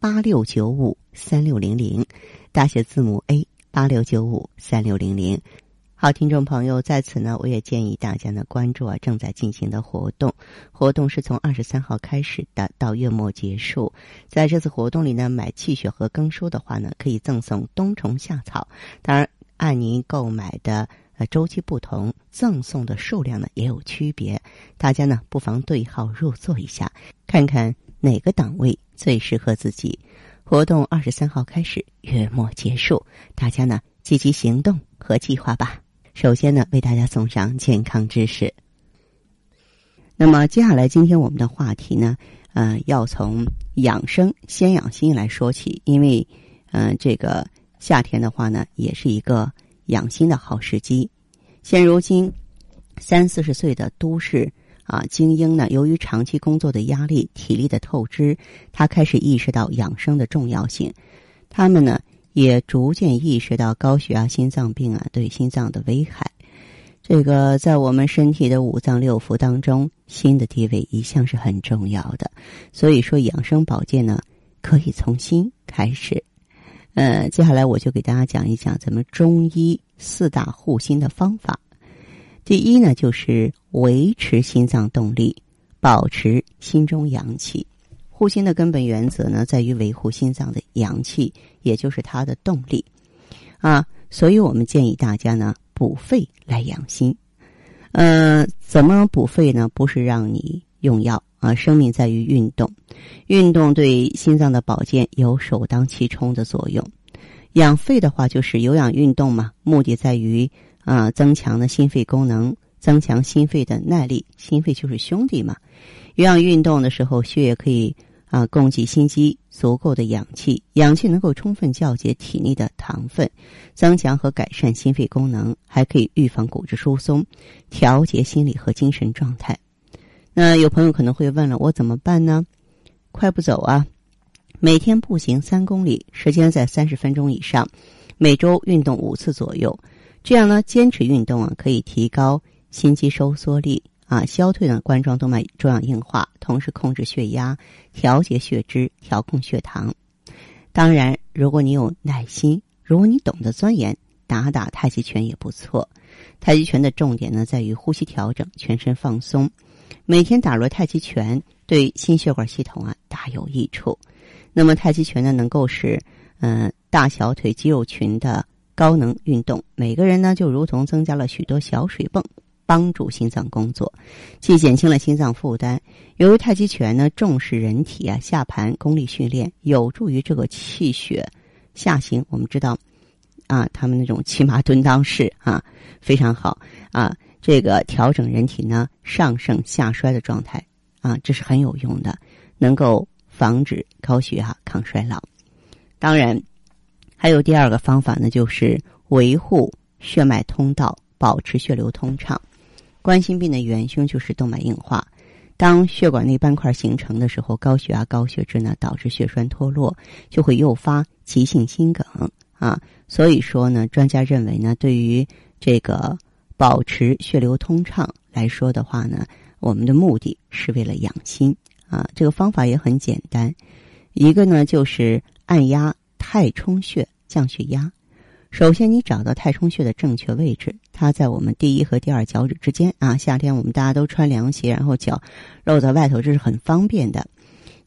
八六九五三六零零，大写字母 A 八六九五三六零零。好，听众朋友，在此呢，我也建议大家呢关注啊正在进行的活动。活动是从二十三号开始的，到月末结束。在这次活动里呢，买气血和更舒的话呢，可以赠送冬虫夏草。当然，按您购买的。呃，周期不同，赠送的数量呢也有区别。大家呢不妨对号入座一下，看看哪个档位最适合自己。活动二十三号开始，月末结束，大家呢积极行动和计划吧。首先呢，为大家送上健康知识。那么接下来，今天我们的话题呢，呃，要从养生先养心来说起，因为，嗯，这个夏天的话呢，也是一个。养心的好时机。现如今，三四十岁的都市啊精英呢，由于长期工作的压力、体力的透支，他开始意识到养生的重要性。他们呢，也逐渐意识到高血压、心脏病啊对心脏的危害。这个在我们身体的五脏六腑当中，心的地位一向是很重要的。所以说，养生保健呢，可以从心开始。呃，接下来我就给大家讲一讲咱们中医四大护心的方法。第一呢，就是维持心脏动力，保持心中阳气。护心的根本原则呢，在于维护心脏的阳气，也就是它的动力啊。所以我们建议大家呢，补肺来养心。呃，怎么补肺呢？不是让你用药。啊，生命在于运动，运动对心脏的保健有首当其冲的作用。养肺的话，就是有氧运动嘛，目的在于啊增强的心肺功能，增强心肺的耐力。心肺就是兄弟嘛。有氧运动的时候，血液可以啊供给心肌足够的氧气，氧气能够充分降解体内的糖分，增强和改善心肺功能，还可以预防骨质疏松，调节心理和精神状态。那有朋友可能会问了，我怎么办呢？快步走啊，每天步行三公里，时间在三十分钟以上，每周运动五次左右。这样呢，坚持运动啊，可以提高心肌收缩力啊，消退呢冠状动脉粥样硬化，同时控制血压，调节血脂，调控血糖。当然，如果你有耐心，如果你懂得钻研，打打太极拳也不错。太极拳的重点呢，在于呼吸调整，全身放松。每天打入太极拳，对心血管系统啊大有益处。那么太极拳呢，能够使嗯大小腿肌肉群的高能运动。每个人呢，就如同增加了许多小水泵，帮助心脏工作，既减轻了心脏负担。由于太极拳呢重视人体啊下盘功力训练，有助于这个气血下行。我们知道啊，他们那种骑马蹲裆式啊非常好啊。这个调整人体呢上盛下衰的状态啊，这是很有用的，能够防止高血压、抗衰老。当然，还有第二个方法呢，就是维护血脉通道，保持血流通畅。冠心病的元凶就是动脉硬化，当血管内斑块形成的时候，高血压、高血脂呢导致血栓脱落，就会诱发急性心梗啊。所以说呢，专家认为呢，对于这个。保持血流通畅来说的话呢，我们的目的是为了养心啊。这个方法也很简单，一个呢就是按压太冲穴降血压。首先，你找到太冲穴的正确位置，它在我们第一和第二脚趾之间啊。夏天我们大家都穿凉鞋，然后脚露在外头，这是很方便的。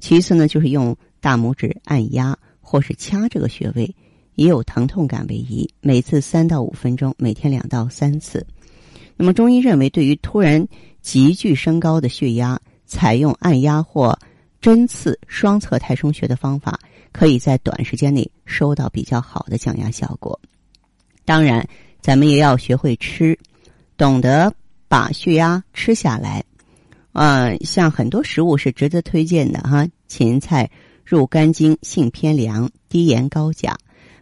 其次呢，就是用大拇指按压或是掐这个穴位，以有疼痛感为宜，每次三到五分钟，每天两到三次。那么，中医认为，对于突然急剧升高的血压，采用按压或针刺双侧太冲穴的方法，可以在短时间内收到比较好的降压效果。当然，咱们也要学会吃，懂得把血压吃下来。嗯，像很多食物是值得推荐的哈，芹菜、入肝经，性偏凉，低盐高钾。《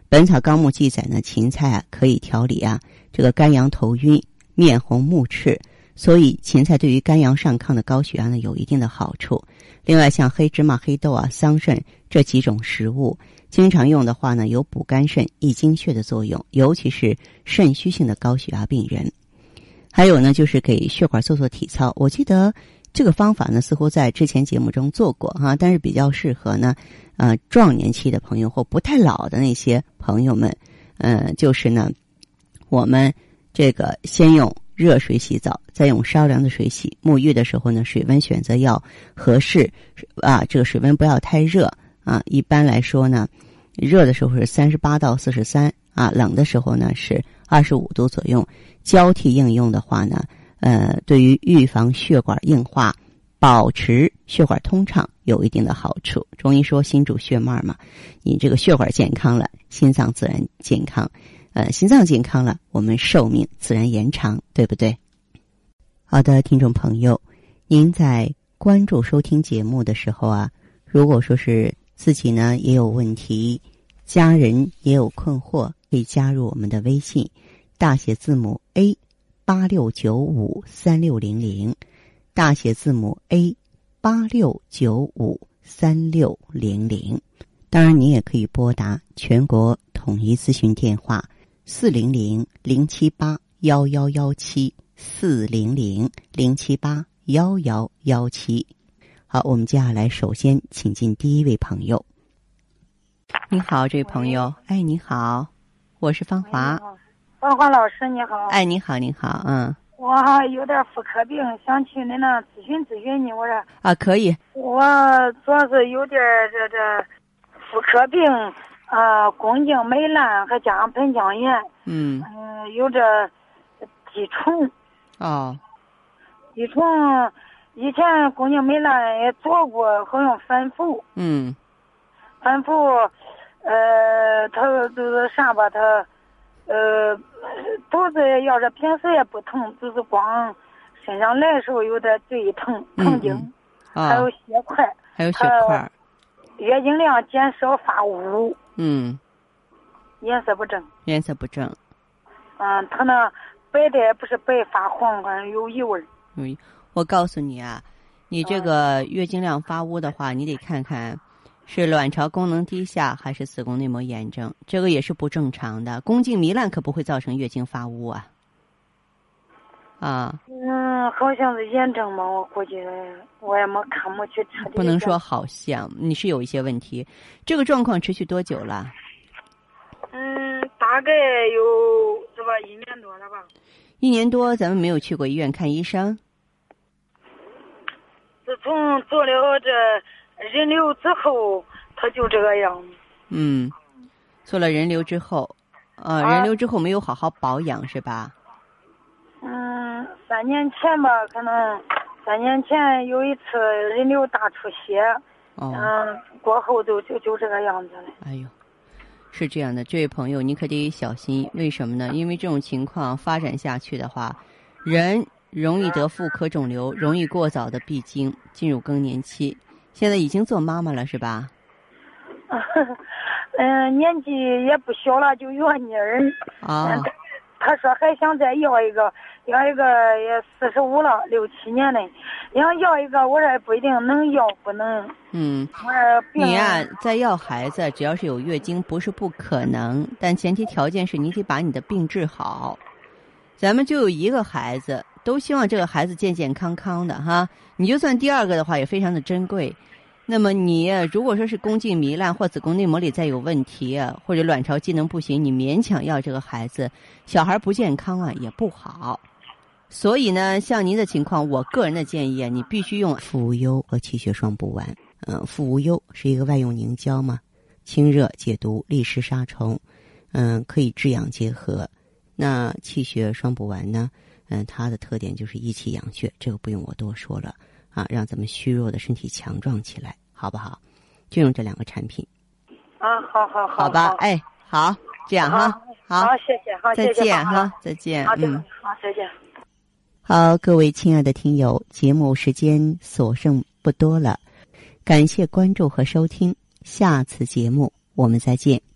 本草纲目》记载呢，芹菜啊可以调理啊这个肝阳头晕、面红目赤，所以芹菜对于肝阳上亢的高血压呢有一定的好处。另外，像黑芝麻、黑豆啊、桑葚这几种食物，经常用的话呢，有补肝肾、益精血的作用，尤其是肾虚性的高血压病人。还有呢，就是给血管做做体操。我记得这个方法呢，似乎在之前节目中做过哈，但是比较适合呢，呃，壮年期的朋友或不太老的那些朋友们。嗯，就是呢，我们这个先用热水洗澡，再用稍凉的水洗。沐浴的时候呢，水温选择要合适啊，这个水温不要太热啊。一般来说呢，热的时候是三十八到四十三啊，冷的时候呢是二十五度左右。交替应用的话呢，呃，对于预防血管硬化、保持血管通畅有一定的好处。中医说心主血脉嘛，你这个血管健康了，心脏自然健康，呃，心脏健康了，我们寿命自然延长，对不对？好的，听众朋友，您在关注收听节目的时候啊，如果说是自己呢也有问题，家人也有困惑，可以加入我们的微信。大写字母 A，八六九五三六零零，大写字母 A，八六九五三六零零。当然，你也可以拨打全国统一咨询电话四零零零七八幺幺幺七四零零零七八幺幺幺七。好，我们接下来首先请进第一位朋友。你好，这位朋友，哎，你好，我是芳华。芳华老师你好，哎，你好，你好，嗯，我有点妇科病，想去您那咨询咨询你。我说啊，可以。我主要是有点这这妇科病，呃，宫颈糜烂，还加上盆腔炎。嗯。嗯，有这滴虫。哦。滴虫，以前宫颈糜烂也做过，好像反复。嗯。反复，呃，他就是啥吧，他。呃，肚子要是平时也不疼，就是光身上来的时候有点最疼疼经，还有血块，还有血块，月经量减少发乌，嗯，颜色不正，颜色不正，嗯，他那白的也不是白发黄，好像有异味。嗯，我告诉你啊，你这个月经量发乌的话，你得看看。是卵巢功能低下还是子宫内膜炎症？这个也是不正常的。宫颈糜烂可不会造成月经发乌啊。啊。嗯，好像是炎症嘛，我估计我也没看没去彻底。不能说好像，你是有一些问题。这个状况持续多久了？嗯，大概有是吧，一年多了吧。一年多，咱们没有去过医院看医生。自从做了这。人流之后，他就这个样。嗯，做了人流之后，呃，人流之后没有好好保养是吧？嗯，三年前吧，可能三年前有一次人流大出血。哦。嗯，过后就就就这个样子了。哎呦，是这样的，这位朋友，你可得小心。为什么呢？因为这种情况发展下去的话，人容易得妇科肿瘤，容易过早的闭经，进入更年期。现在已经做妈妈了是吧？嗯，年纪也不小了，就怨女儿。啊。他说还想再要一个，要一个也四十五了，六七年的，想要一个，我说不一定能要，不能。嗯。我说你呀，再要孩子，只要是有月经，不是不可能，但前提条件是你得把你的病治好。咱们就有一个孩子。都希望这个孩子健健康康的哈，你就算第二个的话也非常的珍贵。那么你如果说是宫颈糜烂或子宫内膜里再有问题，或者卵巢机能不行，你勉强要这个孩子，小孩不健康啊也不好。所以呢，像您的情况，我个人的建议啊，你必须用妇无忧和气血双补丸。嗯，妇无忧是一个外用凝胶嘛，清热解毒、利湿杀虫，嗯，可以治养结合。那气血双补丸呢？嗯，它的特点就是益气养血，这个不用我多说了啊，让咱们虚弱的身体强壮起来，好不好？就用这两个产品。啊，好好好。好吧，哎，好，这样哈，好，谢谢，好，再见哈，再见，嗯，好，再见。好，各位亲爱的听友，节目时间所剩不多了，感谢关注和收听。下次节目我们再见。